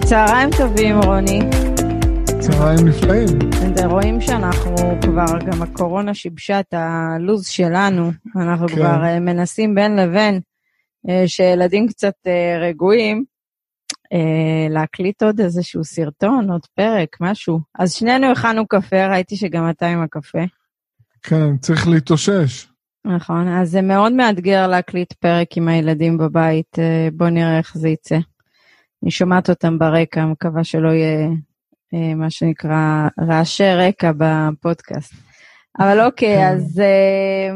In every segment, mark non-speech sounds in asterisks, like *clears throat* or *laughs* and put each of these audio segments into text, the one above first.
צהריים טובים, רוני. צהריים נפלאים. רואים שאנחנו כבר, גם הקורונה שיבשה את הלו"ז שלנו. אנחנו כן. כבר אה, מנסים בין לבין, אה, שילדים קצת אה, רגועים, להקליט עוד איזשהו סרטון, עוד פרק, משהו. אז שנינו הכנו קפה, ראיתי שגם אתה עם הקפה. כן, צריך להתאושש. נכון, אז זה מאוד מאתגר להקליט פרק עם הילדים בבית, בוא נראה איך זה יצא. אני שומעת אותם ברקע, מקווה שלא יהיה אה, מה שנקרא רעשי רקע בפודקאסט. אבל אוקיי, כן. אז אה,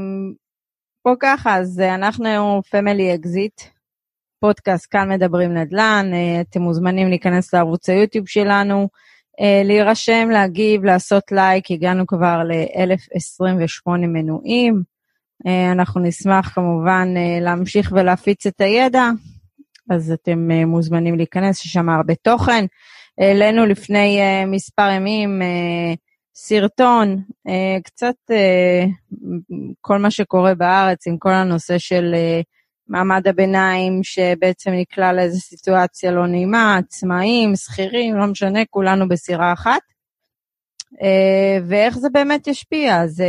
פה ככה, אז אה, אנחנו Family Exit, פודקאסט כאן מדברים נדל"ן, אתם מוזמנים להיכנס לערוץ היוטיוב שלנו, להירשם, להגיב, לעשות לייק, הגענו כבר ל-1028 מנויים. אנחנו נשמח כמובן להמשיך ולהפיץ את הידע, אז אתם אה, מוזמנים להיכנס, יש שם הרבה תוכן. העלינו לפני אה, מספר ימים אה, סרטון, קצת כל מה שקורה בארץ עם כל הנושא של מעמד הביניים, שבעצם נקלע לאיזו סיטואציה לא נעימה, עצמאים, שכירים, לא משנה, כולנו בסירה אחת. ואיך זה באמת ישפיע. אז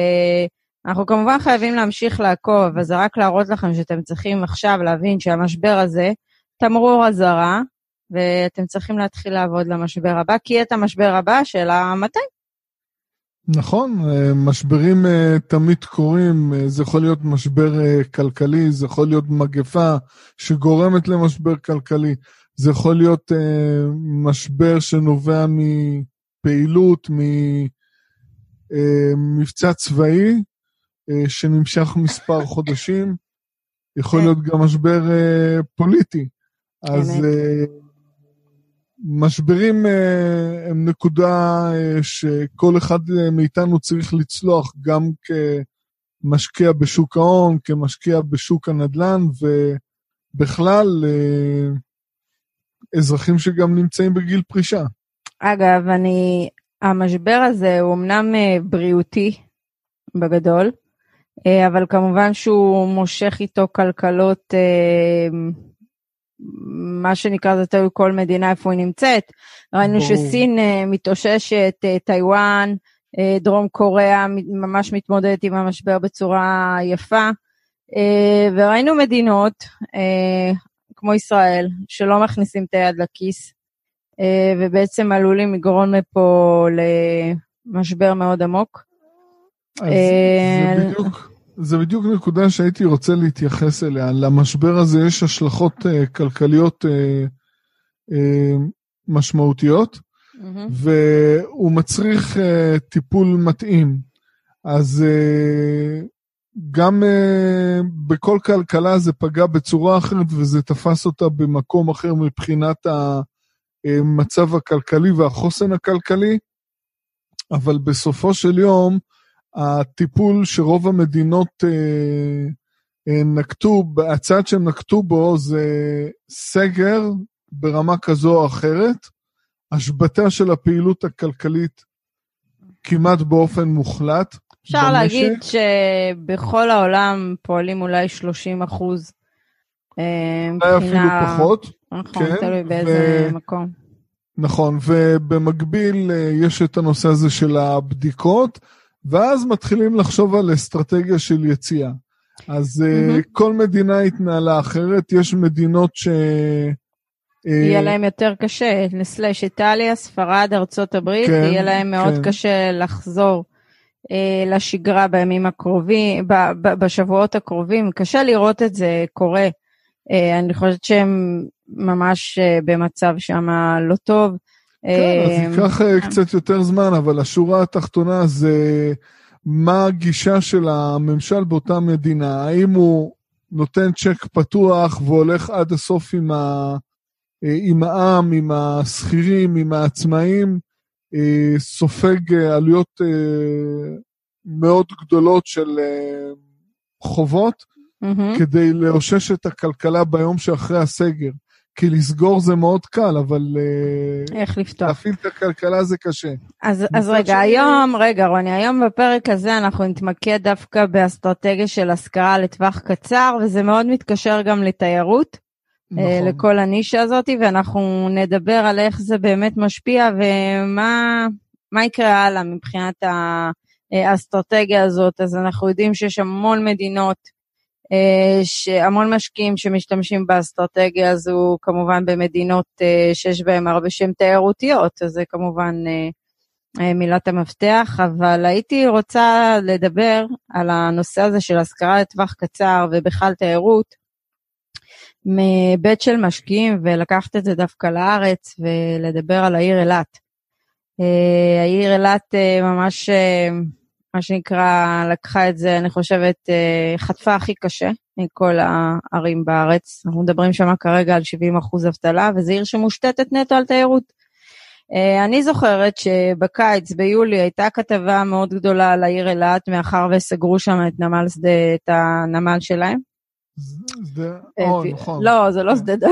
אנחנו כמובן חייבים להמשיך לעקוב, אבל זה רק להראות לכם שאתם צריכים עכשיו להבין שהמשבר הזה, תמרור אזהרה, ואתם צריכים להתחיל לעבוד למשבר הבא, כי את המשבר הבא של המתי. נכון, אה, משברים אה, תמיד קורים, אה, זה יכול להיות משבר כלכלי, זה יכול להיות מגפה שגורמת למשבר כלכלי, זה יכול להיות משבר שנובע מפעילות, ממבצע צבאי שנמשך מספר חודשים, יכול כן. להיות גם משבר פוליטי. אז. אה, משברים אה, הם נקודה אה, שכל אחד מאיתנו צריך לצלוח, גם כמשקיע בשוק ההון, כמשקיע בשוק הנדל"ן, ובכלל אה, אזרחים שגם נמצאים בגיל פרישה. אגב, אני, המשבר הזה הוא אמנם בריאותי בגדול, אבל כמובן שהוא מושך איתו כלכלות, מה שנקרא, זה תלוי כל מדינה איפה היא נמצאת. ראינו. שסין אה, מתאוששת, אה, טיוואן, אה, דרום קוריאה ממש מתמודדת עם המשבר בצורה יפה, וראינו מדינות כמו ישראל, שלא מכניסים את היד לכיס, ובעצם עלולים לגרום לפה למשבר מאוד עמוק. אז זה בדיוק, זה בדיוק נקודה שהייתי רוצה להתייחס אליה. למשבר הזה יש השלכות אה, כלכליות אה, אה, משמעותיות. מהמם. והוא מצריך uh, טיפול מתאים. אז uh, גם uh, בכל כלכלה זה פגע בצורה אחרת וזה תפס אותה במקום אחר מבחינת המצב הכלכלי והחוסן הכלכלי, אבל בסופו של יום הטיפול שרוב המדינות uh, uh, נקטו, הצעד שהם נקטו בו זה סגר ברמה כזו או אחרת, השבתה של הפעילות הכלכלית כמעט באופן מוחלט. אפשר במשק. להגיד שבכל העולם פועלים אולי 30 אחוז. אה, אולי אפילו פחות. נכון, כן, תלוי באיזה ו- מקום. נכון, ובמקביל אה, יש את הנושא הזה של הבדיקות, ואז מתחילים לחשוב על אסטרטגיה של יציאה. אז מהמם. כל מדינה התנהלה אחרת, יש מדינות ש... אה, יהיה להם יותר קשה, סלאש איטליה, ספרד, ארצות הברית, כן, יהיה להם מאוד כן. קשה לחזור אה, לשגרה בימים הקרובים, ב- ב- בשבועות הקרובים. קשה לראות את זה קורה. אה, אני חושבת שהם ממש אה, במצב שם לא טוב. כן, אז אה, ייקח אה, קצת יותר זמן, אבל השורה התחתונה זה מה הגישה של הממשל באותה מדינה. האם הוא נותן צ'ק פתוח והולך עד הסוף עם, ה, אה, עם העם, עם השכירים, עם העצמאים, אה, סופג עלויות מאוד גדולות של חובות, מהמם. כדי לאושש את הכלכלה ביום שאחרי הסגר. כי לסגור זה מאוד קל, אבל אה, איך לפתוח. להפעיל את הכלכלה זה קשה. אז, אז רגע, שני- היום, רגע רוני, היום בפרק הזה אנחנו נתמקד דווקא באסטרטגיה של השכרה לטווח קצר, וזה מאוד מתקשר גם לתיירות, נכון. לכל הנישה הזאת, ואנחנו נדבר על איך זה באמת משפיע ומה יקרה הלאה מבחינת האסטרטגיה הזאת. אז אנחנו יודעים שיש המון מדינות, המון משקיעים שמשתמשים באסטרטגיה הזו, כמובן במדינות שיש בהן הרבה שהן תיירותיות, אז זה כמובן מילת המפתח, אבל הייתי רוצה לדבר על הנושא הזה של השכרה לטווח קצר ובכלל תיירות, מבית של משקיעים ולקחת את זה דווקא לארץ ולדבר על העיר אילת. העיר אילת ממש, מה שנקרא, לקחה את זה, אני חושבת, uh, חטפה הכי קשה מכל הערים בארץ. אנחנו מדברים שם כרגע על 70 אחוז אבטלה, וזו עיר שמושתתת נטו על תיירות. Uh, אני זוכרת שבקיץ, ביולי, הייתה כתבה מאוד גדולה על העיר אילת, מאחר וסגרו שם את נמל שדה, את הנמל שלהם. שדה, או, נכון. לא, זה לא שדה דן.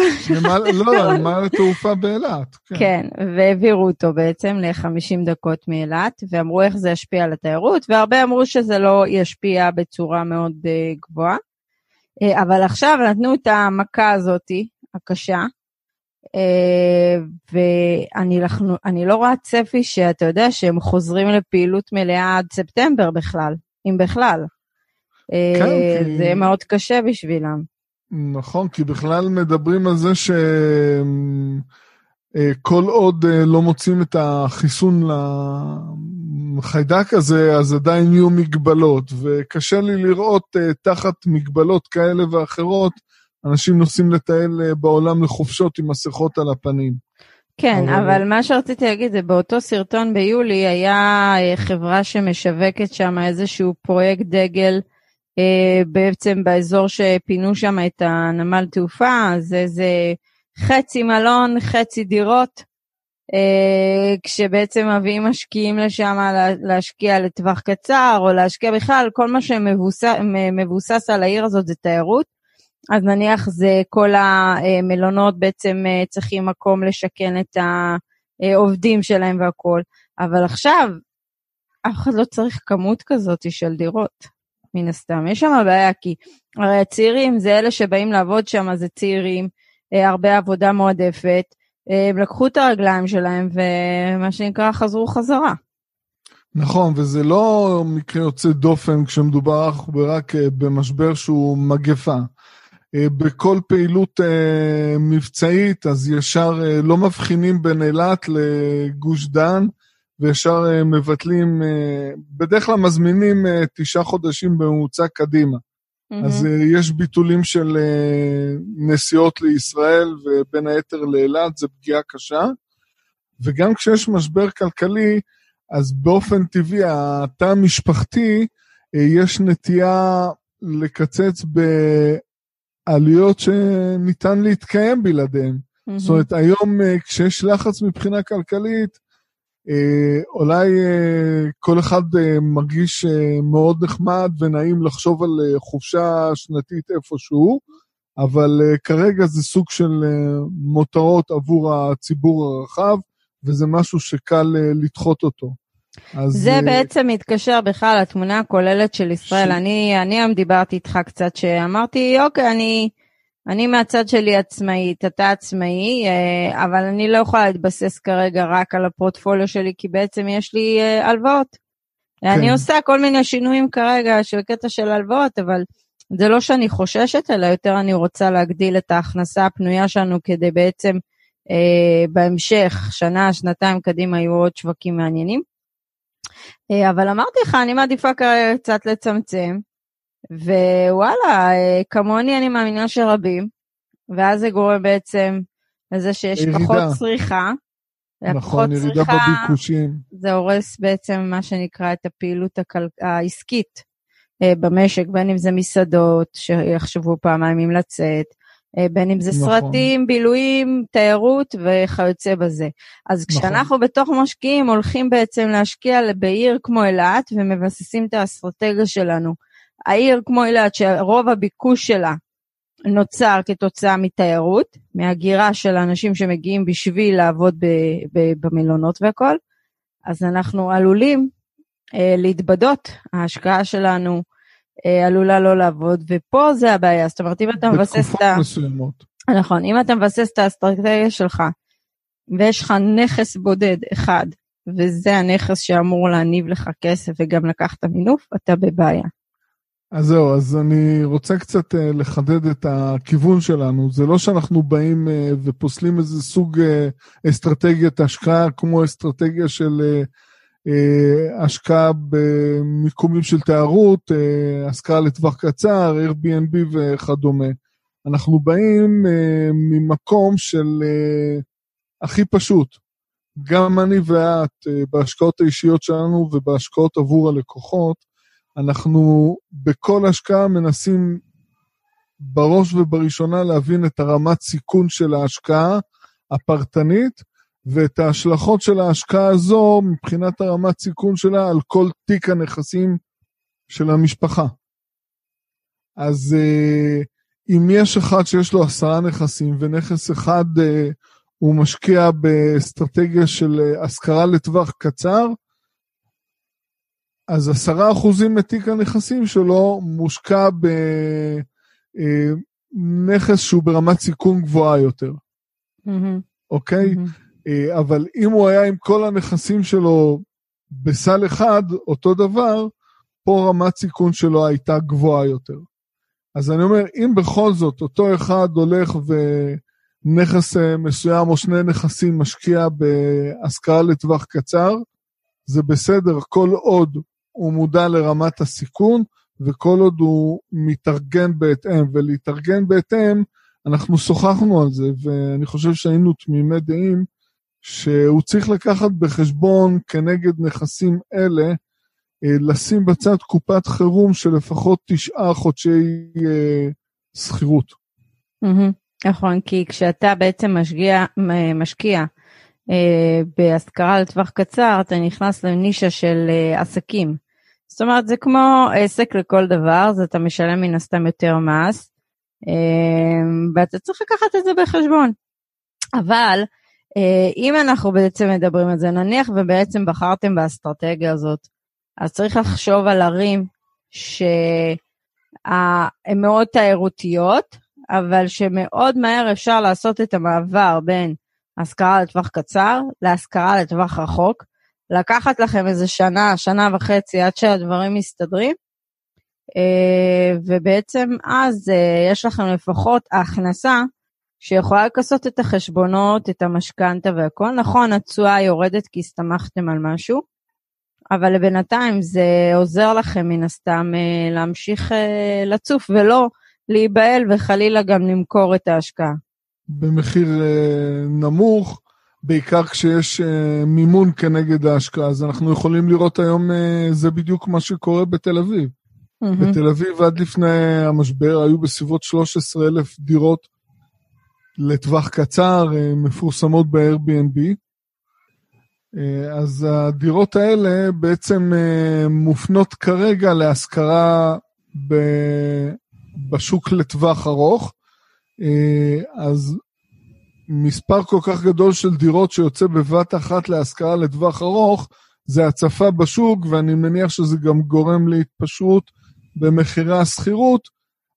לא, *laughs* נמל התעופה באילת. כן. כן, והעבירו אותו בעצם ל-50 דקות מאילת, ואמרו איך זה ישפיע על התיירות, והרבה אמרו שזה לא ישפיע בצורה מאוד אה, גבוהה. אה, אבל עכשיו נתנו את המכה הזאתי, הקשה, אה, ואני לא רואה צפי שאתה יודע שהם חוזרים לפעילות מלאה עד ספטמבר בכלל, אם בכלל. כן, אה. זה מאוד קשה בשבילם. נכון, כי בכלל מדברים על זה שכל אה, עוד אה, לא מוצאים את החיסון לחיידק הזה, אז עדיין יהיו מגבלות, וקשה לי לראות תחת מגבלות כאלה ואחרות, אנשים נוסעים לטייל בעולם לחופשות עם מסכות על הפנים. כן, אבל... אבל מה שרציתי להגיד זה באותו סרטון ביולי היה חברה שמשווקת שם איזשהו פרויקט דגל בעצם באזור שפינו שם את הנמל תעופה, אז זה חצי מלון, חצי דירות, אה, כשבעצם מביאים משקיעים לשם להשקיע לטווח קצר, או להשקיע בכלל, כל מה שמבוסס על העיר הזאת זה תיירות. אז נניח זה כל המלונות בעצם אה, צריכים מקום לשכן את העובדים שלהם והכול. אבל עכשיו, אף אחד לא צריך כמות כזאת של דירות. מן הסתם. יש שם בעיה, כי הרי הצעירים זה אלה שבאים לעבוד שם, זה צעירים, אה, הרבה עבודה מועדפת, אה, הם לקחו את הרגליים שלהם ומה שנקרא חזרו חזרה. נכון, וזה לא מקרה יוצא דופן כשמדובר אך ורק אה, במשבר שהוא מגפה. בכל פעילות מבצעית, אז ישר לא מבחינים בין אילת לגוש דן, וישר אה, מבטלים, אה, בדרך כלל מזמינים אה, תשעה חודשים בממוצע קדימה. Mm-hmm. אז יש ביטולים של נסיעות לישראל ובין היתר לאילת, זו פגיעה קשה. וגם כשיש משבר כלכלי, אז באופן טבעי, התא המשפחתי, יש נטייה לקצץ בעלויות שניתן להתקיים בלעדיהן. Mm-hmm. זאת אומרת, היום כשיש לחץ מבחינה כלכלית, אולי אה, כל אחד אה, מרגיש מאוד נחמד ונעים לחשוב על חופשה שנתית איפשהו, אבל כרגע זה סוג של מותרות עבור הציבור הרחב, וזה משהו שקל לדחות אותו. אז... זה בעצם מתקשר בכלל לתמונה הכוללת של ישראל. ש... אני, אני היום דיברתי איתך קצת, שאמרתי, אוקיי, אני... אני מהצד שלי עצמאית, אתה עצמאי, אה, אבל אני לא יכולה להתבסס כרגע רק על הפורטפוליו שלי, כי בעצם יש לי אה, הלוואות. כן. אני עושה כל מיני שינויים כרגע של קטע של הלוואות, אבל זה לא שאני חוששת, אלא יותר אני רוצה להגדיל את ההכנסה הפנויה שלנו כדי בעצם אה, בהמשך, שנה, שנתיים קדימה, יהיו עוד שווקים מעניינים. אה, אבל אמרתי לך, אני מעדיפה קצת לצמצם. ווואלה, אה, כמוני אני מאמינה שרבים, ואז זה גורם בעצם לזה שיש ירידה. פחות צריכה. נכון, ירידה בביקושים. זה הורס בעצם מה שנקרא את הפעילות הכל... העסקית אה, במשק, בין אם זה מסעדות, שיחשבו פעמיים אם לצאת, אה, בין אם זה נכון. סרטים, בילויים, תיירות וכיוצא בזה. אז נכון. כשאנחנו בתוך משקיעים הולכים בעצם להשקיע בעיר כמו אילת ומבססים את האסטרטגיה שלנו העיר כמו אילת, שרוב הביקוש שלה נוצר כתוצאה מתיירות, מהגירה של אנשים שמגיעים בשביל לעבוד ב- ב- במלונות והכל, אז אנחנו עלולים אה, להתבדות, ההשקעה שלנו אה, עלולה לא לעבוד, ופה זה הבעיה, זאת אומרת, אם אתה מבסס את ה... בתקופות מסוימות. נכון, אם אתה מבסס את האסטרטגיה שלך, ויש לך נכס בודד אחד, וזה הנכס שאמור להניב לך כסף וגם לקחת מינוף, אתה בבעיה. אז זהו, אז אני רוצה קצת uh, לחדד את הכיוון שלנו. זה לא שאנחנו באים uh, ופוסלים איזה סוג uh, אסטרטגיית השקעה, כמו אסטרטגיה של השקעה במיקומים של תיירות, השכרה לטווח קצר, Airbnb וכדומה. אנחנו באים ממקום של הכי פשוט. גם אני ואת, בהשקעות האישיות שלנו ובהשקעות עבור הלקוחות, אנחנו בכל השקעה מנסים בראש ובראשונה להבין את הרמת סיכון של ההשקעה הפרטנית ואת ההשלכות של ההשקעה הזו מבחינת הרמת סיכון שלה על כל תיק הנכסים של המשפחה. אז אה, אם יש אחד שיש לו עשרה נכסים ונכס אחד אה, הוא משקיע באסטרטגיה של אה, השכרה לטווח קצר, אז עשרה אחוזים מתיק הנכסים שלו מושקע בנכס אה, שהוא ברמת סיכון גבוהה יותר. אוקיי? Mm-hmm. אבל אם הוא היה עם כל הנכסים שלו בסל אחד, אותו דבר, פה רמת סיכון שלו הייתה גבוהה יותר. אז אני אומר, אם בכל זאת אותו אחד הולך ונכס אה, מסוים או שני נכסים משקיע בהשכרה לטווח קצר, זה בסדר כל עוד הוא מודע לרמת הסיכון, וכל עוד הוא מתארגן בהתאם, ולהתארגן בהתאם, אנחנו שוחחנו על זה, ואני חושב שהיינו תמימי דעים שהוא צריך לקחת בחשבון כנגד נכסים אלה, אה, לשים בצד קופת חירום של לפחות תשעה חודשי אה, שכירות. נכון, כי כשאתה בעצם משקיע, משקיע אה, בהשכרה לטווח קצר, אתה נכנס לנישה של אה, עסקים. זאת אומרת, זה כמו עסק לכל דבר, אז אתה משלם מן הסתם יותר מס, אמ, ואתה צריך לקחת את זה בחשבון. אבל אה, אם אנחנו בעצם מדברים על זה, נניח ובעצם בחרתם באסטרטגיה הזאת, אז צריך לחשוב על ערים שהן מאוד תיירותיות, אבל שמאוד מהר אפשר לעשות את המעבר בין השכרה לטווח קצר להשכרה לטווח רחוק, לקחת לכם איזה שנה, שנה וחצי עד שהדברים מסתדרים, אה, ובעצם אז אה, יש לכם לפחות ההכנסה שיכולה לכסות את החשבונות, את המשכנתה והכל. נכון, התשואה יורדת כי הסתמכתם על משהו, אבל לבינתיים זה עוזר לכם מן הסתם אה, להמשיך לצוף ולא להיבהל וחלילה גם למכור את ההשקעה. במחיר נמוך, בעיקר כשיש uh, מימון כנגד ההשקעה. אז אנחנו יכולים לראות היום, uh, זה בדיוק מה שקורה בתל אביב. Mm-hmm. בתל אביב עד לפני המשבר היו בסביבות 13 אלף דירות לטווח קצר, uh, מפורסמות ב-Airbnb. Uh, אז הדירות האלה בעצם uh, מופנות כרגע להשכרה ב- בשוק לטווח ארוך. Uh, אז מספר כל כך גדול של דירות שיוצא בבת אחת להשכרה לטווח ארוך, זה הצפה בשוק, ואני מניח שזה גם גורם להתפשרות במחירי השכירות,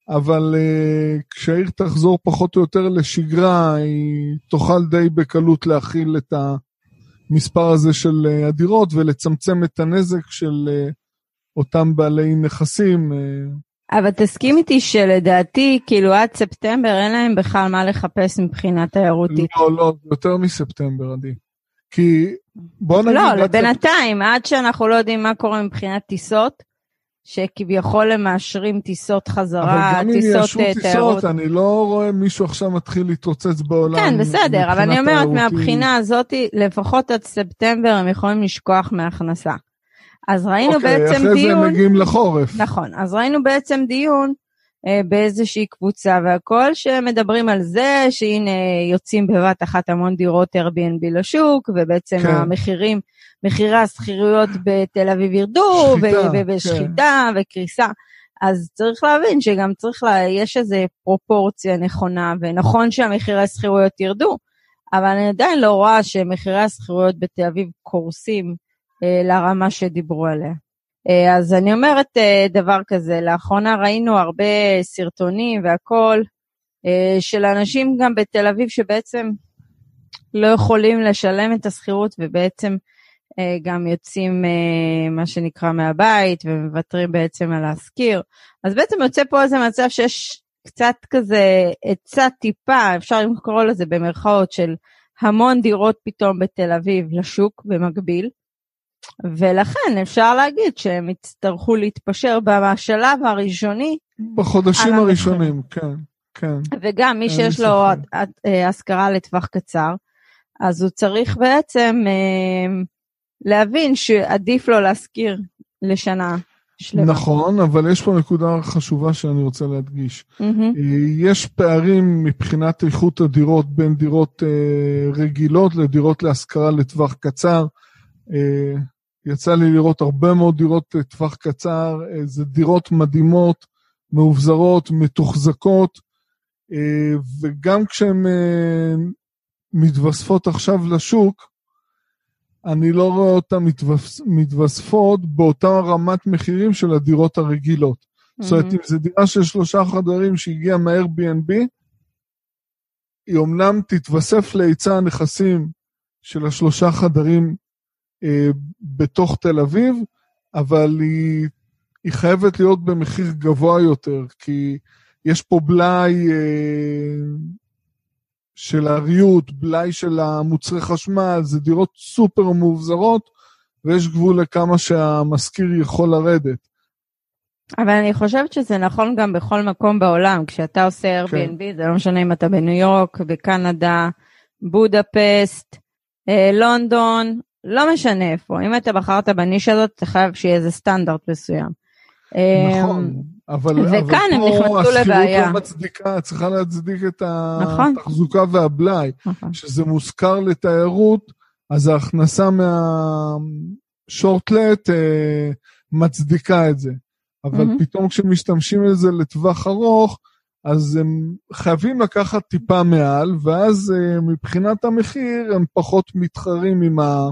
אבל uh, כשהעיר תחזור פחות או יותר לשגרה, היא תוכל די בקלות להכיל את המספר הזה של uh, הדירות ולצמצם את הנזק של uh, אותם בעלי נכסים. Uh, אבל תסכים איתי שלדעתי, כאילו עד ספטמבר אין להם בכלל מה לחפש מבחינה תיירותית. לא, לא, יותר מספטמבר, עדי. כי בוא נגיד... לא, לבינתיים, עד שאנחנו לא יודעים מה קורה מבחינת טיסות, שכביכול הם מאשרים טיסות חזרה, טיסות תיירות. אבל גם אם יאשרו טיסות, אני לא רואה מישהו עכשיו מתחיל להתרוצץ בעולם. כן, בסדר, אבל אני אומרת מהבחינה הזאת, לפחות עד ספטמבר הם יכולים לשכוח מהכנסה. אז ראינו okay, אוקיי, בעצם דיון... אוקיי, אחרי זה מגיעים לחורף. נכון, אז ראינו בעצם דיון אה, באיזושהי קבוצה והכל, שמדברים על זה שהנה יוצאים בבת אחת המון דירות Airbnb לשוק, ובעצם כן. המחירים, מחירי השכירויות בתל אביב ירדו, ושחיטה כן. וקריסה. אז צריך להבין שגם צריך, לה, יש איזו פרופורציה נכונה, ונכון שהמחירי השכירויות ירדו, אבל אני עדיין לא רואה שמחירי השכירויות בתל אביב קורסים לרמה שדיברו עליה. אה, אז אני אומרת אה, דבר כזה, לאחרונה ראינו הרבה סרטונים והכול אה, של אנשים גם בתל אביב שבעצם לא יכולים לשלם את השכירות ובעצם גם יוצאים מה שנקרא מהבית ומוותרים בעצם על להשכיר. אז בעצם יוצא פה איזה מצב שיש קצת כזה עצה טיפה, אפשר לקרוא לזה במרכאות של המון דירות פתאום בתל אביב לשוק במקביל. ולכן אפשר להגיד שהם יצטרכו להתפשר בשלב הראשוני. בחודשים הראשונים, כן, כן. וגם מי שיש לו אה, השכרה לטווח קצר, אז הוא צריך בעצם אה, להבין שעדיף לו להשכיר לשנה שלמה. נכון, אבל יש פה נקודה חשובה שאני רוצה להדגיש. Mm-hmm. יש פערים מבחינת איכות הדירות בין דירות רגילות לדירות להשכרה לטווח קצר. יצא לי לראות הרבה מאוד דירות טווח קצר, זה דירות מדהימות, מאובזרות, מתוחזקות, אה, וגם כשהן אה, מתווספות עכשיו לשוק, אני לא רואה אותן מתווספות באותה רמת מחירים של הדירות הרגילות. Mm-hmm. זאת אומרת, אם זו דירה של שלושה חדרים שהגיעה מה-Airbnb, היא אומנם תתווסף להיצע הנכסים של השלושה חדרים אה, בתוך תל אביב, אבל היא, היא חייבת להיות במחיר גבוה יותר, כי יש פה בלאי אה, של הריהוט, בלאי של המוצרי חשמל, זה דירות סופר מאובזרות, ויש גבול לכמה שהמשכיר יכול לרדת. אבל אני חושבת שזה נכון גם בכל מקום בעולם. כשאתה עושה Airbnb, כן. זה לא משנה אם אתה בניו יורק, בקנדה, בודפסט, אה, לונדון, לא משנה איפה, אם אתה בחרת בנישה הזאת, אתה חייב שיהיה איזה סטנדרט מסוים. נכון, אמ, אבל, וכאן אבל הם נכנסו לבעיה. לא מצדיקה, צריכה להצדיק את נכון. התחזוקה והבלאי. נכון. שזה מושכר לתיירות, אז ההכנסה מהשורטלט אה, מצדיקה את זה. אבל mm-hmm. פתאום כשמשתמשים בזה לטווח ארוך, אז הם חייבים לקחת טיפה מעל, ואז אה, מבחינת המחיר הם פחות מתחרים עם ה...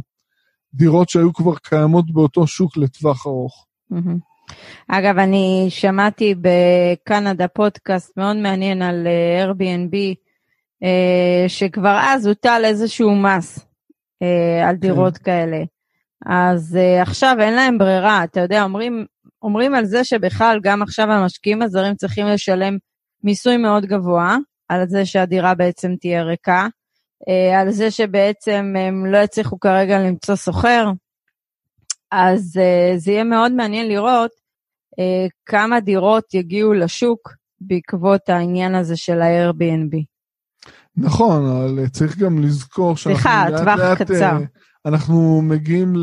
דירות שהיו כבר קיימות באותו שוק לטווח ארוך. אגב, אני שמעתי בקנדה פודקאסט מאוד מעניין על אה, Airbnb, אה, שכבר אז הוטל איזשהו מס אה, על כן. דירות כן. כאלה. אז עכשיו אין להם ברירה, אתה יודע, אומרים, אומרים על זה שבכלל גם עכשיו המשקיעים הזרים צריכים לשלם מיסוי מאוד גבוה, על זה שהדירה בעצם תהיה ריקה, על זה שבעצם הם לא הצליחו כרגע למצוא סוחר, אז אה, זה יהיה מאוד מעניין לראות אה, כמה דירות יגיעו לשוק בעקבות העניין הזה של ה-Airbnb. נכון, אבל צריך גם לזכור שאנחנו סליחה, טווח קצר. אנחנו מגיעים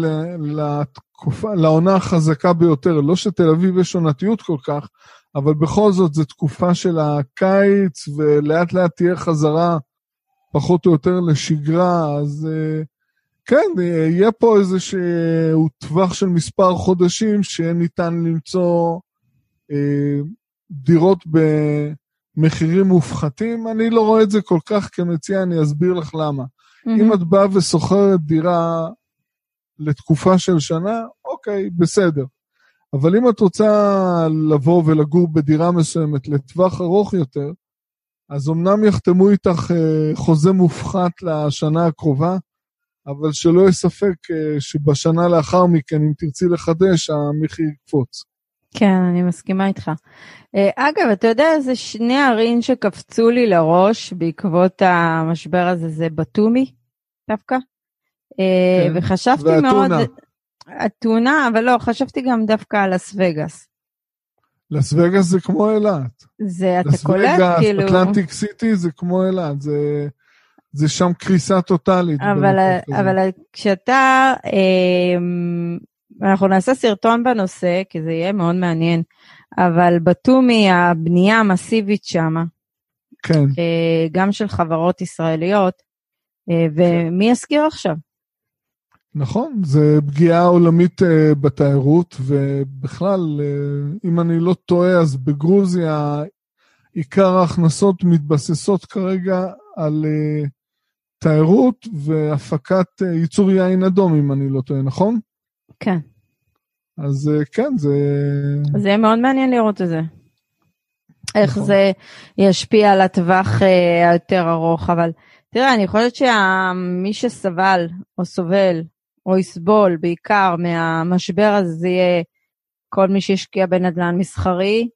לתקופה, לעונה החזקה ביותר. לא שתל אביב יש עונתיות כל כך, אבל בכל זאת זו תקופה של הקיץ, ולאט לאט תהיה חזרה פחות או יותר לשגרה, אז אה, כן, יהיה פה איזשהו טווח של מספר חודשים שיהיה ניתן למצוא אה, דירות במחירים מופחתים. אני לא רואה את זה כל כך כמציע, אני אסביר לך למה. Mm-hmm. אם את באה ושוכרת דירה לתקופה של שנה, אוקיי, בסדר. אבל אם את רוצה לבוא ולגור בדירה מסוימת לטווח ארוך יותר, אז אמנם יחתמו איתך אה, חוזה מופחת לשנה הקרובה, אבל שלא יהיה ספק אה, שבשנה לאחר מכן, אם תרצי לחדש, המחיר יקפוץ. כן, אני מסכימה איתך. אה, אגב, אתה יודע איזה שני ערים שקפצו לי לראש בעקבות המשבר הזה, זה בתומי דווקא? כן, וחשבתי והטונה. מאוד... אתונה, אבל לא, חשבתי גם דווקא על לס וגאס. לס וגאס זה כמו אילת. זה, אתה קולט, כאילו... לס וגאס, אטלנטיק סיטי זה כמו אילת, זה, זה שם קריסה טוטאלית. אבל, אבל כשאתה, אה, אנחנו נעשה סרטון בנושא, כי זה יהיה מאוד מעניין, אבל בתומי, הבנייה המסיבית שמה, כן. אה, גם של חברות ישראליות, אה, ומי יזכיר עכשיו? נכון, זה פגיעה עולמית uh, בתיירות, ובכלל, uh, אם אני לא טועה, אז בגרוזיה עיקר ההכנסות מתבססות כרגע על uh, תיירות והפקת uh, ייצור יין אדום, אם אני לא טועה, נכון? כן. אז אה, כן, זה... זה יהיה מאוד מעניין לראות את זה. איך נכון. זה ישפיע על הטווח אה, היותר ארוך, אבל תראה, אני חושבת שמי שסבל או סובל או יסבול בעיקר מהמשבר הזה, זה יהיה כל מי שהשקיע בנדל"ן מסחרי,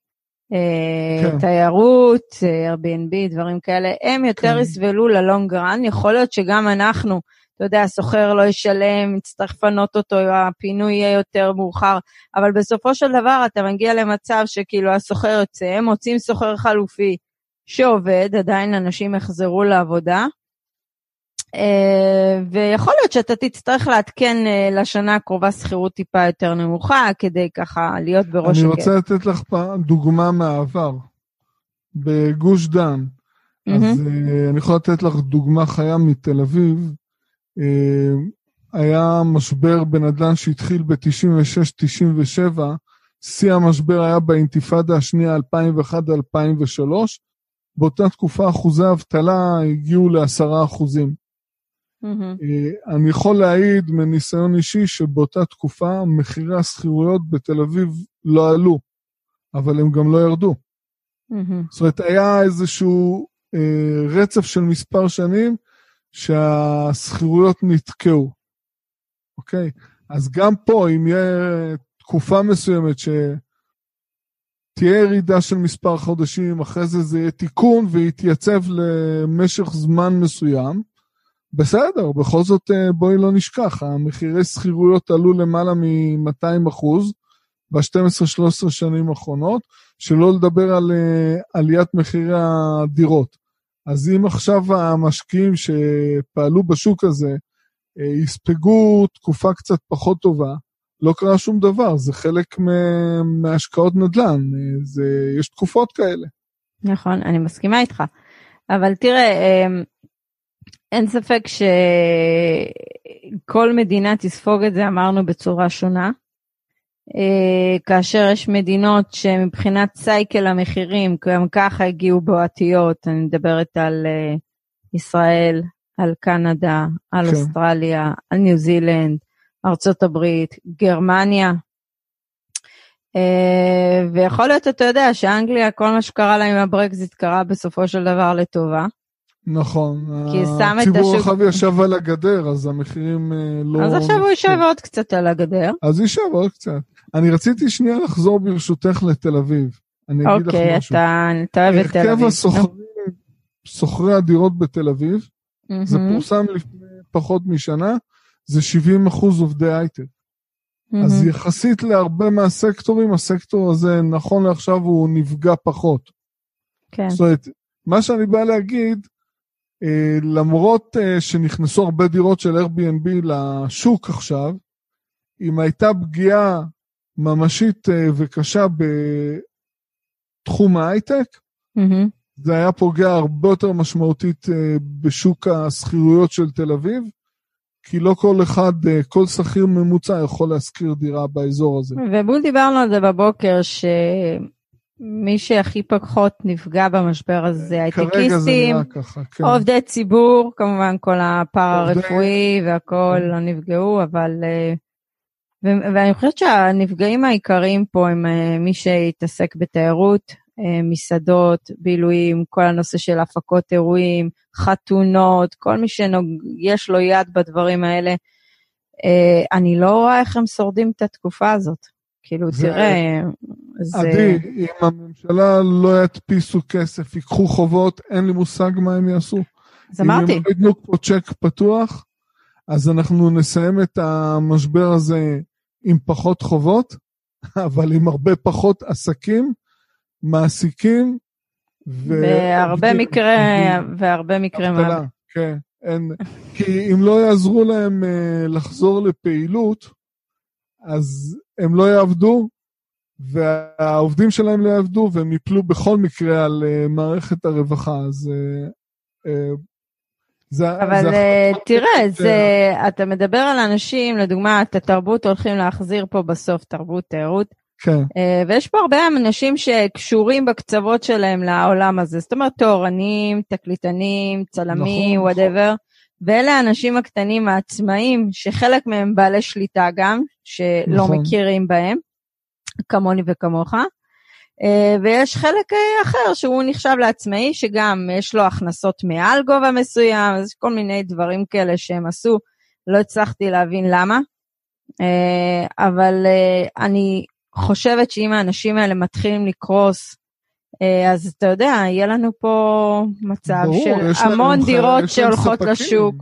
אה, כן. תיירות, Airbnb, דברים כאלה, הם יותר כן. יסבלו ללונג רן, יכול להיות שגם אנחנו, אתה יודע, הסוחר לא ישלם, יצטרך לפנות אותו, הפינוי יהיה יותר מאוחר, אבל בסופו של דבר אתה מגיע למצב שכאילו הסוחר יוצא, הם מוצאים סוחר חלופי שעובד, עדיין אנשים יחזרו לעבודה, ויכול להיות שאתה תצטרך לעדכן אה, לשנה הקרובה שכירות טיפה יותר נמוכה, כדי ככה להיות בראש אני הקט. רוצה לתת לך דוגמה מהעבר. בגוש דן, אז אה, אני יכול לתת לך דוגמה חיה מתל אביב. אה, היה משבר בנדל"ן שהתחיל ב-96-97, שיא המשבר היה באינתיפאדה השנייה 2001-2003. באותה תקופה אחוזי האבטלה הגיעו לעשרה אחוזים. מהמם. אה, אני יכול להעיד מניסיון אישי שבאותה תקופה מחירי השכירויות בתל אביב לא עלו, אבל הם גם לא ירדו. מהמם. זאת אומרת, היה איזשהו אה, רצף של מספר שנים שהשכירויות נתקעו, אוקיי? אז גם פה, אם יהיה תקופה מסוימת שתהיה ירידה של מספר חודשים, אחרי זה זה יהיה תיקון ויתייצב למשך זמן מסוים, בסדר, בכל זאת אה, בואי לא נשכח, המחירי שכירויות עלו למעלה מ-200 אחוז ב-12-13 שנים האחרונות, שלא לדבר על אה, עליית מחירי הדירות. אז אם עכשיו המשקיעים שפעלו בשוק הזה אה, יספגו תקופה קצת פחות טובה, לא קרה שום דבר, זה חלק מהשקעות נדל"ן, זה, יש תקופות כאלה. נכון, אני מסכימה איתך. אבל תראה, אמ, אין ספק שכל מדינה תספוג את זה, אמרנו, בצורה שונה. אה, כאשר יש מדינות שמבחינת cycle המחירים, גם ככה הגיעו בועתיות, אני מדברת על אה, ישראל, על קנדה, על כן. אוסטרליה, על ניו זילנד, ארצות הברית, גרמניה. אה, ויכול להיות, אתה יודע, שאנגליה, כל מה שקרה לה עם הברקזיט קרה בסופו של דבר לטובה. נכון. כי שם את הציבור השוק- הרחב ישב על הגדר, אז המחירים אה, לא... אז עכשיו הוא יושב עוד קצת על הגדר. אז יישב עוד קצת. אני רציתי שנייה לחזור ברשותך לתל אביב. אני אגיד לך אוקיי, משהו. אתה אתה אוהב את תל אביב. הרכב הסוחרים, סוחרי הדירות בתל אביב. זה פורסם לפני פחות משנה, זה 70 אחוז עובדי הייטק. אז. יחסית להרבה מהסקטורים, הסקטור הזה, נכון לעכשיו, הוא נפגע פחות. כן. זאת אומרת, מה שאני בא להגיד, למרות אה, שנכנסו הרבה דירות של Airbnb לשוק עכשיו, אם הייתה פגיעה ממשית אה, וקשה בתחום ההייטק, מהמם. זה היה פוגע הרבה יותר משמעותית אה, בשוק השכירויות של תל אביב, כי לא כל אחד, אה, כל שכיר ממוצע יכול להשכיר דירה באזור הזה. ובול דיברנו על זה בבוקר, שמי שהכי פחות נפגע במשבר הזה הייטקיסטים, כן. עובדי ציבור, כמובן כל הפארה-רפואי והכל כן. לא נפגעו, אבל... אה, ו- ואני חושבת שהנפגעים העיקריים פה הם אה, מי שהתעסק בתיירות, אה, מסעדות, בילויים, כל הנושא של הפקות אירועים, חתונות, כל מי שיש לו יד בדברים האלה. אני לא רואה איך הם שורדים את התקופה הזאת. כאילו, זה- תראה, זה... עדי, אם הממשלה לא ידפיסו כסף, ייקחו חובות, אין לי מושג מה הם יעשו. אז אמרתי, אם הם ייתנו פה צ'ק פתוח, אז אנחנו נסיים את המשבר הזה עם פחות חובות, *laughs* אבל עם הרבה פחות עסקים, מעסיקים, ו... בהרבה מקרי, והרבה מקרי מוות. כן, אין, כי אם לא יעזרו להם אה, לחזור לפעילות, אז הם לא יעבדו, והעובדים שלהם לא יעבדו, והם יפלו בכל מקרה על אה, מערכת הרווחה. אז אה, אה, זה... אבל זה אה, תראה, זה, אתה מדבר על אנשים, לדוגמה, את התרבות הולכים להחזיר פה בסוף, תרבות, תיירות, כן, ויש פה הרבה אנשים שקשורים בקצוות שלהם לעולם הזה, זאת אומרת, תאורנים, תקליטנים, צלמים, נכון, וואטאבר, ואלה האנשים הקטנים העצמאים, שחלק מהם בעלי שליטה גם, שלא נכון. מכירים בהם, כמוני וכמוך. אה, ויש חלק אה, אחר שהוא נחשב לעצמאי, שגם יש לו הכנסות מעל גובה מסוים, אז כל מיני דברים כאלה שהם עשו, לא הצלחתי להבין למה. אה, אבל אני חושבת שאם האנשים האלה מתחילים לקרוס, אז אתה יודע, יהיה לנו פה מצב ברור, של יש המון דירות יש שהולכות ספקים. לשוק.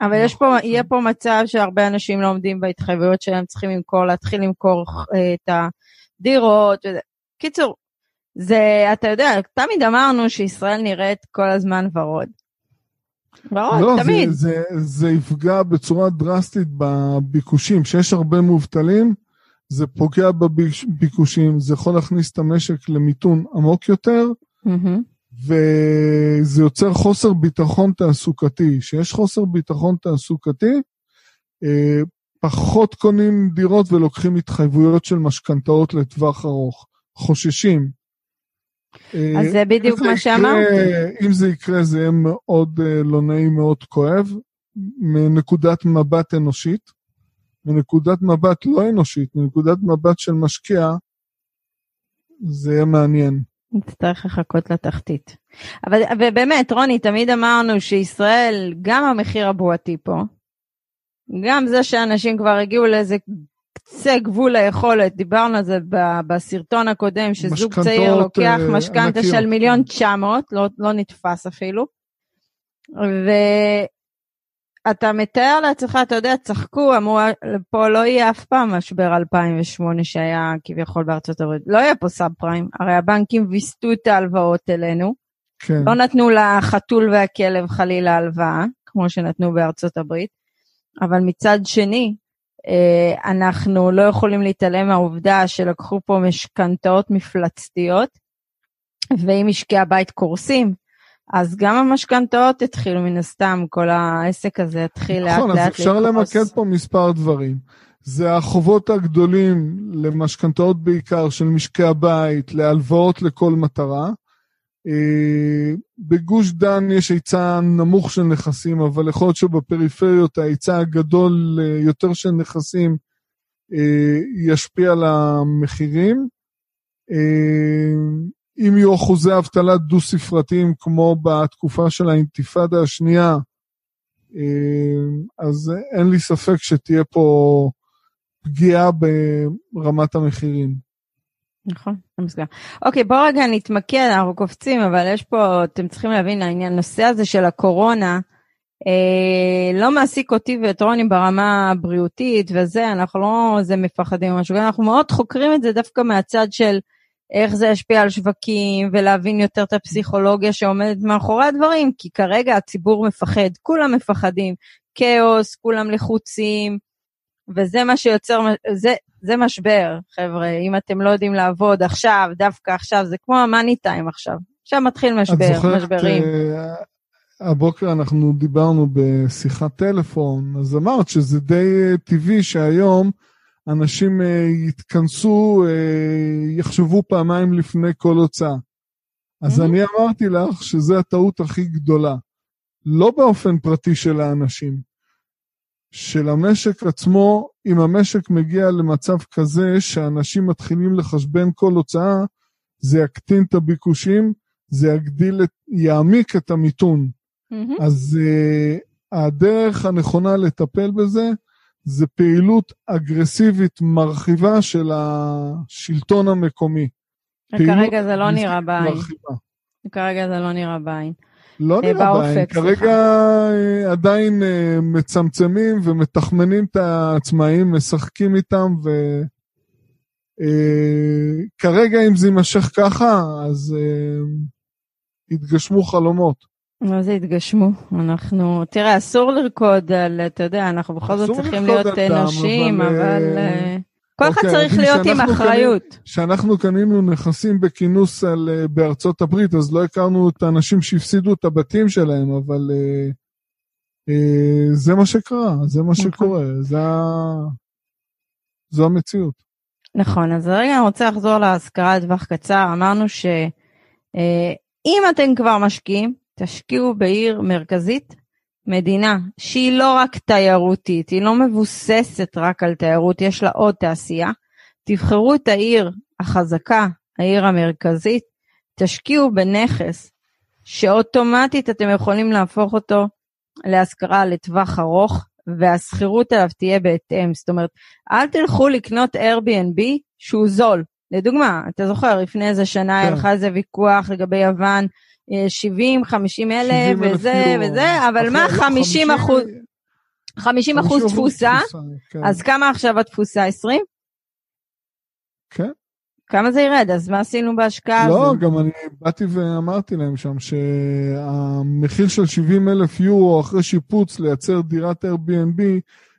אבל יש פה, נכון. יהיה פה מצב שהרבה אנשים לא עומדים בהתחייבויות שלהם, צריכים למכור, להתחיל למכור את הדירות. וזה. קיצור, זה, אתה יודע, תמיד אמרנו שישראל נראית כל הזמן ורוד. ורוד, לא, תמיד. זה, זה, זה יפגע בצורה דרסטית בביקושים. כשיש הרבה מובטלים, זה פוגע בביקושים, זה יכול להכניס את המשק למיתון עמוק יותר, מהמם. וזה יוצר חוסר ביטחון תעסוקתי. כשיש חוסר ביטחון תעסוקתי, אה, פחות קונים דירות ולוקחים התחייבויות של משכנתאות לטווח ארוך. חוששים. אה, אז זה בדיוק מה שאמרתי. אם זה יקרה זה יהיה מאוד אה, לא נעים, מאוד כואב, מנקודת מבט אנושית. מנקודת מבט לא אנושית, מנקודת מבט של משקיע, זה יהיה מעניין. נצטרך לחכות לתחתית. אבל ובאמת, רוני, תמיד אמרנו שישראל, גם המחיר הבועתי פה, גם זה שאנשים כבר הגיעו לאיזה קצה גבול היכולת, דיברנו על זה ב- בסרטון הקודם, שזוג צעיר לוקח אה, משכנתה. של מיליון תשע מאות, לא, לא נתפס אפילו. ואתה מתאר לעצמך, אתה יודע, צחקו, אמרו, פה לא יהיה אף פעם משבר 2008 שהיה כביכול בארצות הברית. לא יהיה פה סאב פריים, הרי הבנקים ויסתו את ההלוואות אלינו, כן. לא נתנו לחתול והכלב חלילה הלוואה, כמו שנתנו בארצות הברית, אבל מצד שני, אה, אנחנו לא יכולים להתעלם מהעובדה שלקחו פה משכנתאות מפלצתיות, ואם משקי הבית קורסים, אז גם המשכנתאות התחילו מן הסתם, כל העסק הזה התחיל לאט נכון, לאט אז לקרוס. אפשר למקד פה מספר דברים. זה החובות הגדולים למשכנתאות בעיקר של משקי הבית, להלוואות לכל מטרה. אה, בגוש דן יש היצע נמוך של נכסים, אבל יכול להיות שבפריפריות ההיצע הגדול אה, יותר של נכסים אה, ישפיע על המחירים. אם יהיו אחוזי אבטלה דו-ספרתיים כמו בתקופה של האינתיפאדה השנייה, אז אין לי ספק שתהיה פה פגיעה ברמת המחירים. נכון, זה מסגר. אוקיי, בואו רגע נתמקד, אנחנו קופצים, אבל יש פה, אתם צריכים להבין, העניין, הנושא הזה של הקורונה, אה, לא מעסיק אותי ואת רוני ברמה הבריאותית וזה, אנחנו לא איזה מפחדים או משהו, אנחנו מאוד חוקרים את זה דווקא מהצד של איך זה ישפיע על שווקים, ולהבין יותר את הפסיכולוגיה שעומדת מאחורי הדברים, כי כרגע הציבור מפחד, כולם מפחדים, כאוס, כולם לחוצים, וזה מה שיוצר, זה, זה משבר, חבר'ה, אם אתם לא יודעים לעבוד עכשיו, דווקא עכשיו, זה כמו המאני טיים עכשיו. עכשיו מתחיל משבר, את זוכרת, משברים. אה, הבוקר אנחנו דיברנו בשיחת טלפון, אז אמרת שזה די אה, טבעי שהיום אנשים אה, יתכנסו, יחשבו פעמיים לפני כל הוצאה. אז Mhm. אני אמרתי לך שזו הטעות הכי גדולה. לא באופן פרטי של האנשים, של המשק עצמו, אם המשק מגיע למצב כזה שאנשים מתחילים לחשבן כל הוצאה, זה יקטין את הביקושים, זה יגדיל, את, יעמיק את המיתון. מהמם. אז uh, הדרך הנכונה לטפל בזה, זה פעילות אגרסיבית מרחיבה של השלטון המקומי. כרגע זה לא נראה בעין. מרחיבה. כרגע זה לא נראה בעין. לא אה, נראה סליחה. כרגע אה, עדיין אה, מצמצמים ומתחמנים את העצמאים, משחקים איתם, וכרגע אם זה יימשך ככה, אז יתגשמו חלומות. מה זה התגשמו? אנחנו, תראה, אסור לרקוד על, אתה יודע, אנחנו בכל זאת צריכים להיות על דם, אנושיים, אבל, אבל כל אחד אוקיי, צריך להיות עם אחריות. כשאנחנו קנינו נכסים בכינוס על, אה, בארצות הברית, אז לא הכרנו את האנשים שהפסידו את הבתים שלהם, אבל אה, אה, זה מה שקרה, זה מה נכון. שקורה, זה ה... זו המציאות. נכון, אז רגע אני רוצה לחזור להשכרה לטווח קצר. אמרנו שאם אתם כבר משקיעים, תשקיעו בעיר מרכזית, מדינה שהיא לא רק תיירותית, היא לא מבוססת רק על תיירות, יש לה עוד תעשייה, תבחרו את העיר החזקה, העיר המרכזית, תשקיעו בנכס שאוטומטית אתם יכולים להפוך אותו להשכרה לטווח ארוך, והשכירות עליו תהיה בהתאם. זאת אומרת, אל תלכו לקנות Airbnb שהוא זול. לדוגמה, אתה זוכר, לפני איזה שנה היה כן. לך איזה ויכוח לגבי יוון, 70, 50 אלף וזה וזה, אבל מה 50 אחוז? 50 אחוז תפוסה, כן. אז כמה עכשיו התפוסה? 20? כן. כמה זה ירד? אז מה עשינו בהשקעה לא, הזו? לא, גם אני באתי ואמרתי להם שם שהמחיר של 70 אלף יורו אחרי שיפוץ לייצר דירת Airbnb,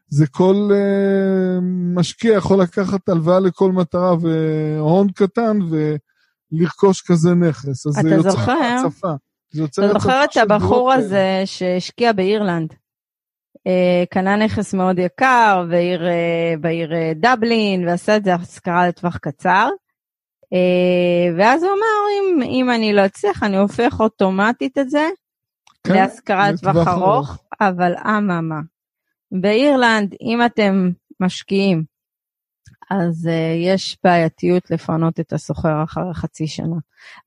זה כל uh, משקיע יכול לקחת הלוואה לכל מטרה והון קטן ולרכוש כזה נכס. אז זה יוצר הצפה. אתה זוכר את הבחור הזה שהשקיע באירלנד? Uh, קנה נכס מאוד יקר בעיר, uh, בעיר uh, דבלין ועשה את זה השכרה לטווח קצר. ואז הוא אמר, אם, אם אני לא אצליח, אני הופך אוטומטית את זה כן, להשכרה לטווח ארוך, אבל אממה, באירלנד, אם אתם משקיעים, אז uh, יש בעייתיות לפנות את הסוחר אחרי חצי שנה.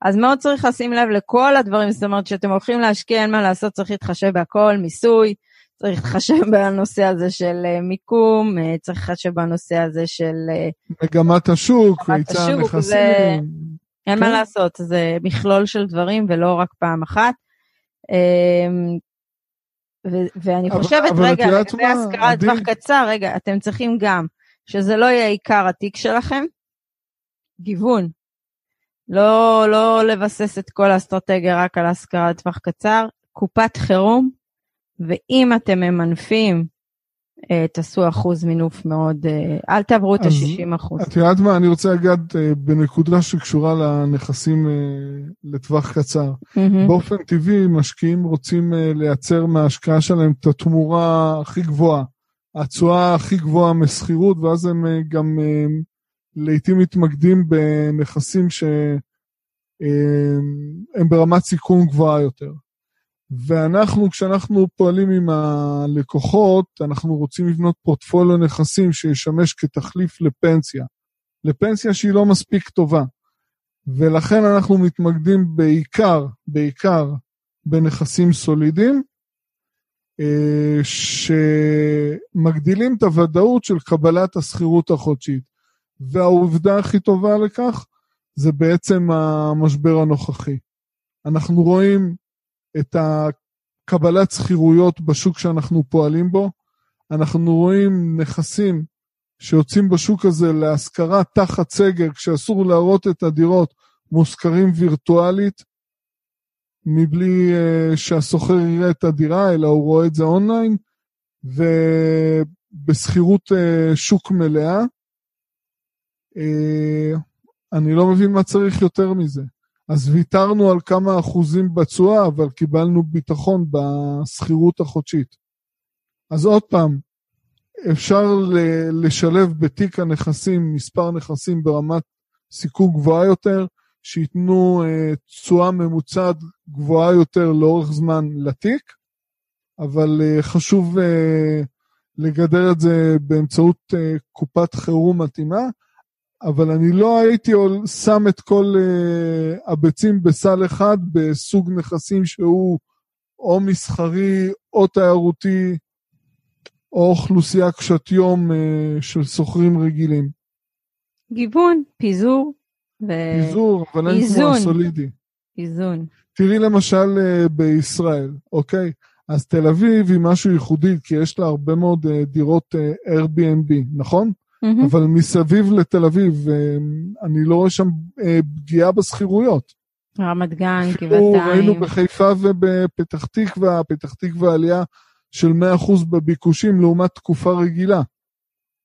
אז מאוד צריך לשים לב לכל הדברים, זאת אומרת, כשאתם הולכים להשקיע, אין מה לעשות, צריך להתחשב בהכל, מיסוי, צריך להתחשב בנושא הזה של uh, מיקום, uh, צריך להתחשב בנושא הזה של... Uh, מגמת השוק, היצע הנכסים. זה... אין כן. מה לעשות, זה מכלול של דברים ולא רק פעם אחת. Uh, ואני חושבת, אבל רגע, לגבי השכרה לטווח קצר, רגע, אתם צריכים גם שזה לא יהיה עיקר התיק שלכם, גיוון. לא, לא לבסס את כל האסטרטגיה רק על השכרה לטווח קצר, קופת חירום, ואם אתם ממנפים, אה, תעשו אחוז מינוף מאוד, אה, אל תעברו את ה-60 אחוז. את יודעת מה, אני רוצה לגעת אה, בנקודה שקשורה לנכסים לטווח קצר. Mm-hmm. באופן טבעי, משקיעים רוצים לייצר מההשקעה שלהם את התמורה הכי גבוהה, התשואה הכי גבוהה משכירות, ואז הם גם לעיתים מתמקדים בנכסים שהם ברמת סיכון גבוהה יותר. ואנחנו, כשאנחנו פועלים עם הלקוחות, אנחנו רוצים לבנות פורטפוליו נכסים שישמש כתחליף לפנסיה. לפנסיה שהיא לא מספיק טובה. ולכן אנחנו מתמקדים בעיקר, בעיקר, בנכסים סולידיים, אה, שמגדילים את הוודאות של קבלת השכירות החודשית. והעובדה הכי טובה לכך זה בעצם המשבר הנוכחי. אנחנו רואים את הקבלת שכירויות בשוק שאנחנו פועלים בו. אנחנו רואים נכסים שיוצאים בשוק הזה להשכרה תחת סגר, כשאסור להראות את הדירות, מושכרים וירטואלית, מבלי uh, שהסוחר יראה את הדירה, אלא הוא רואה את זה אונליין, ובשכירות uh, שוק מלאה. Uh, אני לא מבין מה צריך יותר מזה. אז ויתרנו על כמה אחוזים בתשואה, אבל קיבלנו ביטחון בשכירות החודשית. אז עוד פעם, אפשר לשלב בתיק הנכסים מספר נכסים ברמת סיכון גבוהה יותר, שייתנו אה, תשואה ממוצעת גבוהה יותר לאורך זמן לתיק, אבל אה, חשוב אה, לגדר את זה באמצעות קופת חירום מתאימה. אבל אני לא הייתי שם את כל הביצים בסל אחד בסוג נכסים שהוא או מסחרי או תיירותי או אוכלוסייה קשת יום של שוכרים רגילים. גיוון, פיזור ו... פיזור, אבל אין כמו הסולידי. איזון. תראי למשל uh, בישראל, אוקיי? אז תל אביב היא משהו ייחודי, כי יש לה הרבה מאוד uh, דירות uh, Airbnb, נכון? mm-hmm. אבל מסביב לתל אביב, אה, אני לא רואה שם אה, פגיעה בשכירויות. רמת גן, גבעתיים. ראינו בחיפה ובפתח תקווה, פתח תקווה עלייה של 100% בביקושים לעומת תקופה רגילה.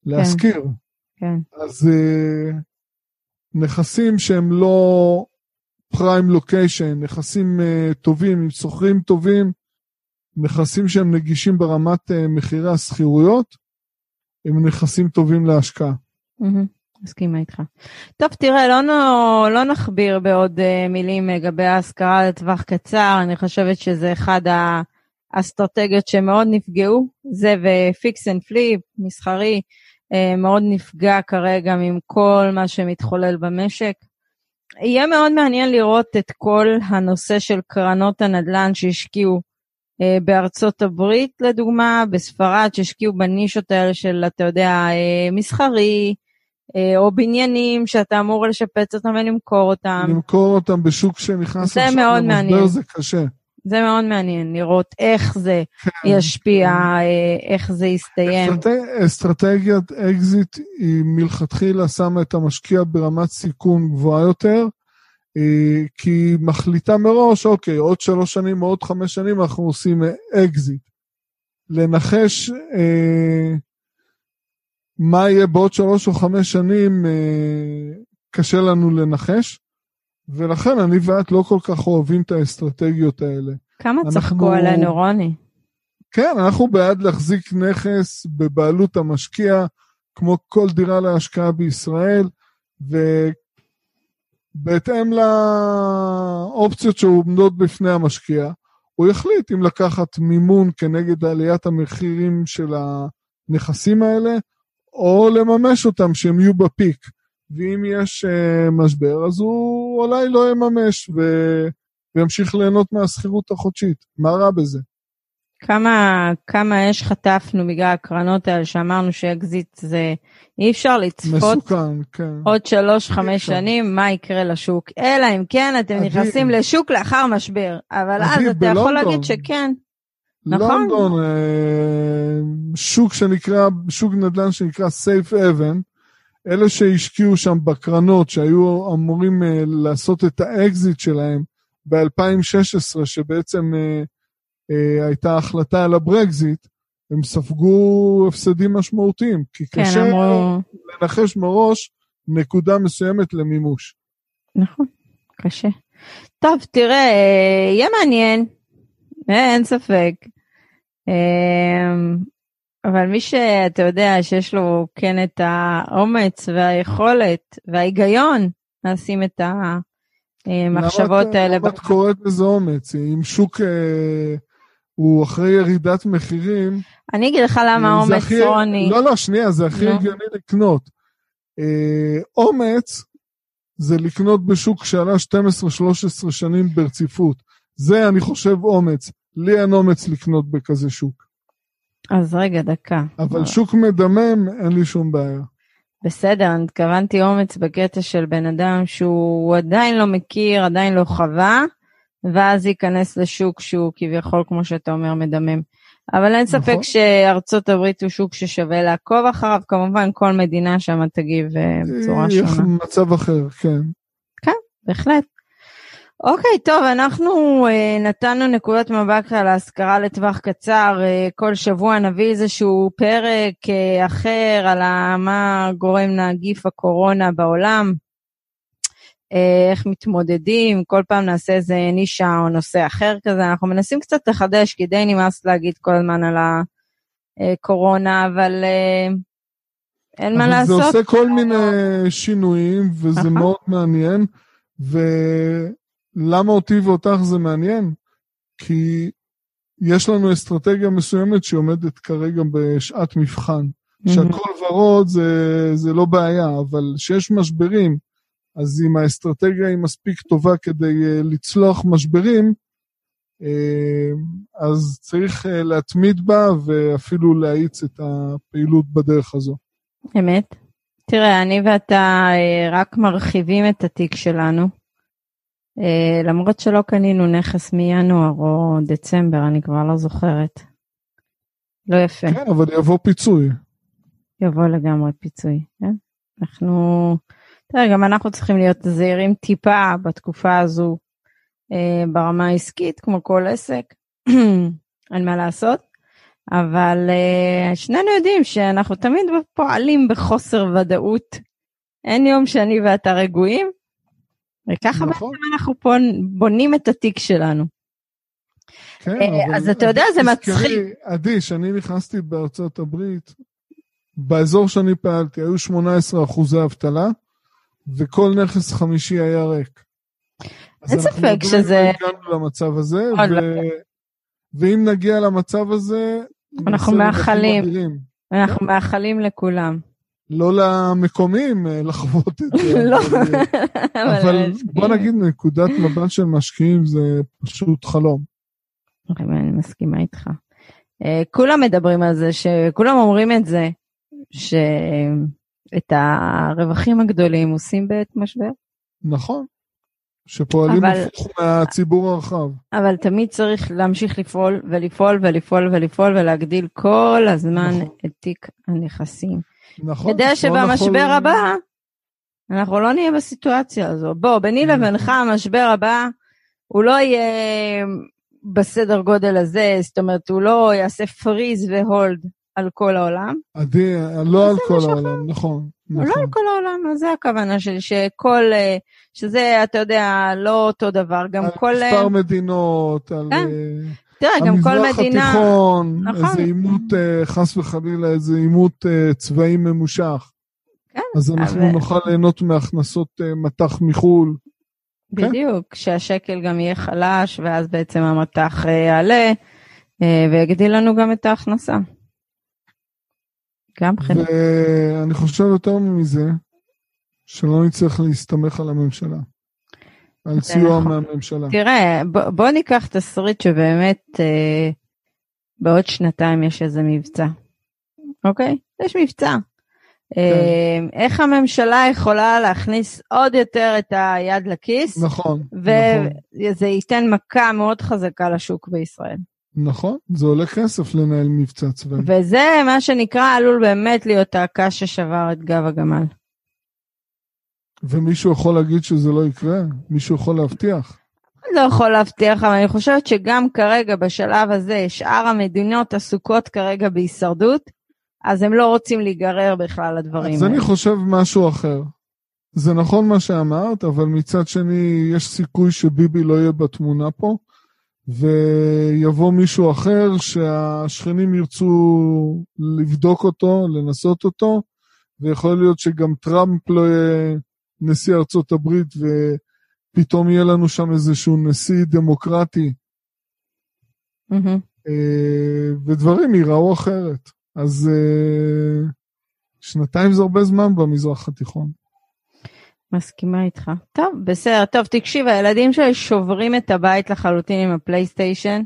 להשכיר. כן. אז uh, נכסים שהם לא prime location, נכסים אה, טובים, עם שוכרים טובים, נכסים שהם נגישים ברמת אה, מחירי השכירויות, הם נכסים טובים להשקעה. מסכימה איתך. טוב, תראה, לא, לא נכביר בעוד אה, מילים לגבי ההשכרה לטווח קצר, אני חושבת שזה אחד אסטרטגיות שמאוד נפגעו, זה ו fix and flip, מסחרי, מאוד נפגע כרגע עם כל מה שמתחולל במשק. יהיה מאוד מעניין לראות את כל הנושא של קרנות הנדל"ן שהשקיעו אה, בארצות הברית, לדוגמה, בספרד, שהשקיעו בנישות האלה של, אתה יודע, אה, מסחרי, או בניינים שאתה אמור לשפץ אותם ולמכור אותם. למכור אותם בשוק שנכנס עכשיו למשבר זה קשה. זה מאוד מעניין לראות איך זה כן, ישפיע, כן. איך זה יסתיים. אסטרטגיית אקזיט היא מלכתחילה שמה את המשקיע ברמת סיכון גבוהה יותר, אה, כי היא מחליטה מראש, אוקיי, עוד שלוש שנים או עוד חמש שנים אנחנו עושים אקזיט. לנחש אה, מה יהיה בעוד שלוש או חמש שנים, אה, קשה לנו לנחש. ולכן אני ואת לא כל כך אוהבים את האסטרטגיות האלה. כמה אנחנו... צחקו עלינו, רוני. כן, אנחנו בעד להחזיק נכס בבעלות המשקיע, כמו כל דירה להשקעה בישראל, ובהתאם לאופציות שעומדות בפני המשקיע, הוא יחליט אם לקחת מימון כנגד עליית המחירים של הנכסים האלה, או לממש אותם שהם יהיו בפיק. ואם יש uh, משבר, אז הוא אולי לא יממש ו... וימשיך ליהנות מהשכירות החודשית. מה רע בזה? כמה, כמה אש חטפנו בגלל הקרנות האלה שאמרנו שאקזיט זה אי אפשר לצפות מסוכן, כן. עוד שלוש חמש שנים מה יקרה לשוק אלא אם כן אתם עדיף. נכנסים לשוק לאחר משבר אבל אז אתה בלונדון, יכול להגיד שכן. נכון. לונדון אה, שוק שנקרא שוק נדל"ן שנקרא safe haven אלה שהשקיעו שם בקרנות, שהיו אמורים אה, לעשות את האקזיט שלהם ב-2016, שבעצם uh, uh, הייתה החלטה על הברקזיט, הם ספגו הפסדים משמעותיים, כי כן, קשה אמרו... לנחש מראש נקודה מסוימת למימוש. נכון, קשה. טוב, תראה, יהיה מעניין, אין ספק. אבל מי שאתה יודע שיש לו כן את האומץ והיכולת וההיגיון לשים את המחשבות האלה. למה את קוראת לזה אומץ? אם שוק אה, הוא אחרי ירידת מחירים... אני אגיד לך למה אומץ, הכי, רוני. לא, לא, שנייה, זה הכי הגיוני לקנות. אה, אומץ זה לקנות בשוק שעלה 12-13 שנים ברציפות. זה, אני חושב, אומץ. לי אין אומץ לקנות בכזה שוק. אז רגע, דקה. אבל שוק מדמם, אין לי שום בעיה. בסדר, אני התכוונתי אומץ בקטע של בן אדם שהוא עדיין לא מכיר, עדיין לא חווה, ואז ייכנס לשוק שהוא כביכול, כמו שאתה אומר, מדמם. אבל אין ספק נכון. שארצות הברית הוא שוק ששווה לעקוב אחריו, כמובן כל מדינה שם תגיב אה, בצורה שונה. יש מצב אחר, כן. כן, בהחלט. אוקיי, טוב, אנחנו uh, נתנו נקודת מבט על ההשכרה לטווח קצר. Uh, כל שבוע נביא איזשהו פרק uh, אחר על מה גורם נגיף הקורונה בעולם, uh, איך מתמודדים, כל פעם נעשה איזה נישה או נושא אחר כזה. אנחנו מנסים קצת לחדש, כי די נמאס להגיד כל הזמן על הקורונה, אבל uh, אין אבל מה לעשות. זה עושה כל מיני שינויים, וזה מאוד מעניין. ו... למה אותי ואותך זה מעניין? כי יש לנו אסטרטגיה מסוימת שעומדת כרגע בשעת מבחן. שהכל ורוד זה, זה לא בעיה, אבל כשיש משברים, אז אם האסטרטגיה היא מספיק טובה כדי uh, לצלוח משברים, uh, אז צריך uh, להתמיד בה ואפילו להאיץ את הפעילות בדרך הזו. אמת. תראה, אני ואתה רק מרחיבים את התיק שלנו. Uh, למרות שלא קנינו נכס מינואר או דצמבר, אני כבר לא זוכרת. לא יפה. כן, אבל יבוא פיצוי. יבוא לגמרי פיצוי, כן? אנחנו, תראה, גם אנחנו צריכים להיות זהירים טיפה בתקופה הזו uh, ברמה העסקית, כמו כל עסק, *clears throat* אין מה לעשות, אבל uh, שנינו יודעים שאנחנו תמיד פועלים בחוסר ודאות. אין יום שאני ואתה רגועים, וככה נכון. בעצם אנחנו פה בונים את התיק שלנו. כן, אה, אבל... אז אתה יודע, זה מצחיק. עדי, כשאני נכנסתי בארצות הברית, באזור שאני פעלתי, היו 18 אחוזי אבטלה, וכל נכס חמישי היה ריק. אין ספק שזה... אז אנחנו הגענו למצב הזה, ואם נגיע למצב הזה, אנחנו מאחלים. אנחנו מאחלים לכולם. לא למקומים אה, לחוות את זה. *laughs* לא, אבל, אה, בוא נגיד נקודת מבט של משקיעים זה פשוט חלום. אני מסכימה איתך. אה, כולם מדברים על זה, שכולם אומרים את זה, שאת הרווחים הגדולים עושים בעת משבר, נכון. שפועלים אבל- הפוך מהציבור הרחב. אבל תמיד צריך להמשיך לפעול ולפעול ולפעול ולפעול ולהגדיל כל הזמן נכון. את תיק הנכסים. נכון. כדי לא שבמשבר נכון- הבא, אנחנו לא נהיה בסיטואציה הזו. בוא, ביני נכון. לבינך, המשבר הבא, הוא לא יהיה בסדר גודל הזה, זאת אומרת, הוא לא יעשה פריז והולד על כל העולם. עדי, לא על כל העולם, נכון. לא נכון. על כל העולם, אז זה הכוונה שלי, שכל, אה, שזה, אתה יודע, לא אותו דבר, גם על כל, אה, מספר מדינות, על כן, אה, תראה, גם כל המזרח מדינה, התיכון, נכון. איזה עימות, אה, חס וחלילה, איזה עימות אה, צבאי ממושך. כן, אז אנחנו אבל- נוכל ליהנות מהכנסות אה, מטח מחו"ל. כן. בדיוק, שהשקל גם יהיה חלש, ואז בעצם המטח יעלה, ויגדיל לנו גם את ההכנסה. גם חלק. ואני חושב יותר מזה, שלא נצטרך להסתמך על הממשלה. על זה סיוע נכון. מהממשלה. תראה, בוא, בוא ניקח תסריט שבאמת אה, בעוד שנתיים יש איזה מבצע, אוקיי? יש מבצע. אה, איך הממשלה יכולה להכניס עוד יותר את היד לכיס, נכון, נכון, וזה ייתן מכה מאוד חזקה לשוק בישראל. נכון. זה עולה כסף לנהל מבצע צבאי. וזה מה שנקרא עלול באמת להיות הקש ששבר את גב הגמל. ומישהו יכול להגיד שזה לא יקרה? מישהו יכול להבטיח? לא יכול להבטיח, אבל אני חושבת שגם כרגע, בשלב הזה, שאר המדינות עסוקות כרגע בהישרדות, אז הם לא רוצים להיגרר בכלל לדברים אז האלה. אני חושב משהו אחר. זה נכון מה שאמרת, אבל מצד שני, יש סיכוי שביבי לא יהיה בתמונה פה, ויבוא מישהו אחר שהשכנים ירצו לבדוק אותו, לנסות אותו, ויכול להיות שגם טראמפ לא יהיה נשיא ארצות הברית, ופתאום יהיה לנו שם איזשהו נשיא דמוקרטי. אה, ודברים ייראו אחרת. אז אה, שנתיים זה הרבה זמן במזרח התיכון. מסכימה איתך. טוב, בסדר. טוב, תקשיב, הילדים שלי שוברים את הבית לחלוטין עם הפלייסטיישן.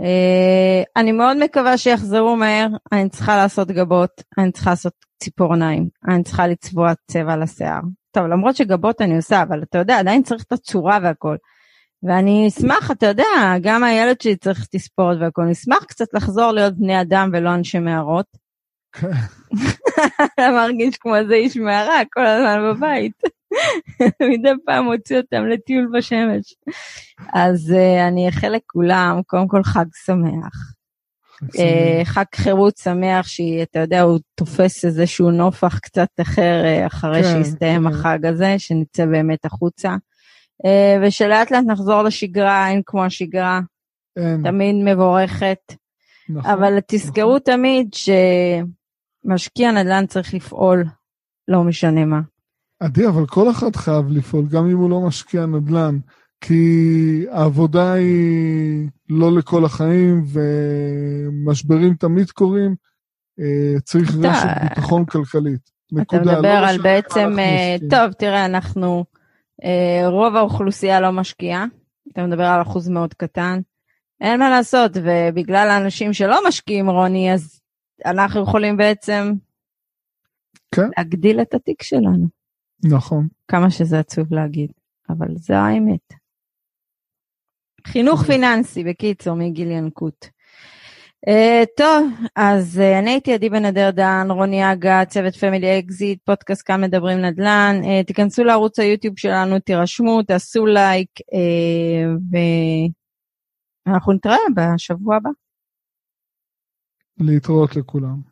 אה, אני מאוד מקווה שיחזרו מהר. אני צריכה לעשות גבות, אני צריכה לעשות ציפורניים, אני צריכה לצבוע צבע לשיער. טוב, למרות שגבות אני עושה, אבל אתה יודע, עדיין צריך את הצורה והכל. ואני אשמח, אתה יודע, גם הילד שלי צריך תספורת והכל, אני אשמח קצת לחזור להיות בני אדם ולא אנשי מערות. כן. *laughs* מרגיש כמו איזה איש מערה כל הזמן בבית. *laughs* מדי פעם מוציא אותם לטיול בשמש. אז uh, אני אאחל לכולם, קודם כל חג שמח. Uh, חג חירות שמח שהיא, אתה יודע, הוא תופס איזשהו נופח קצת אחר uh, אחרי כן, שיסתיים כן. החג הזה, שנצא באמת החוצה. Uh, ושלאט לאט נחזור לשגרה, אין כמו השגרה, אין, תמיד מבורכת. נכון. אבל תזכרו תמיד שמשקיע נדל"ן צריך לפעול, לא משנה מה. עדי, אבל כל אחד חייב לפעול, גם אם הוא לא משקיע נדל"ן, כי העבודה היא לא לכל החיים, ומשברים תמיד קורים, אה, צריך אתה- רשת ביטחון כלכלית. אתה נקודה. מדבר לא על בעצם, אה. טוב, תראה, אנחנו, אה, רוב האוכלוסייה לא משקיעה, אתה מדבר על אחוז מאוד קטן. אין מה לעשות, ובגלל האנשים שלא משקיעים, רוני, אז אנחנו יכולים בעצם כן. להגדיל את התיק שלנו. נכון. כמה שזה עצוב להגיד, אבל זה האמת. חינוך פיננסי, בקיצור, מגיל ינקות. אה, טוב, אז אה, אני הייתי עדי בן אדר דן, רוני אגה, צוות Family Exit, פודקאסט כאן מדברים נדל"ן. Uh, תיכנסו לערוץ היוטיוב שלנו, תירשמו, תעשו לייק, אה, ואנחנו נתראה בשבוע הבא. להתראות לכולם.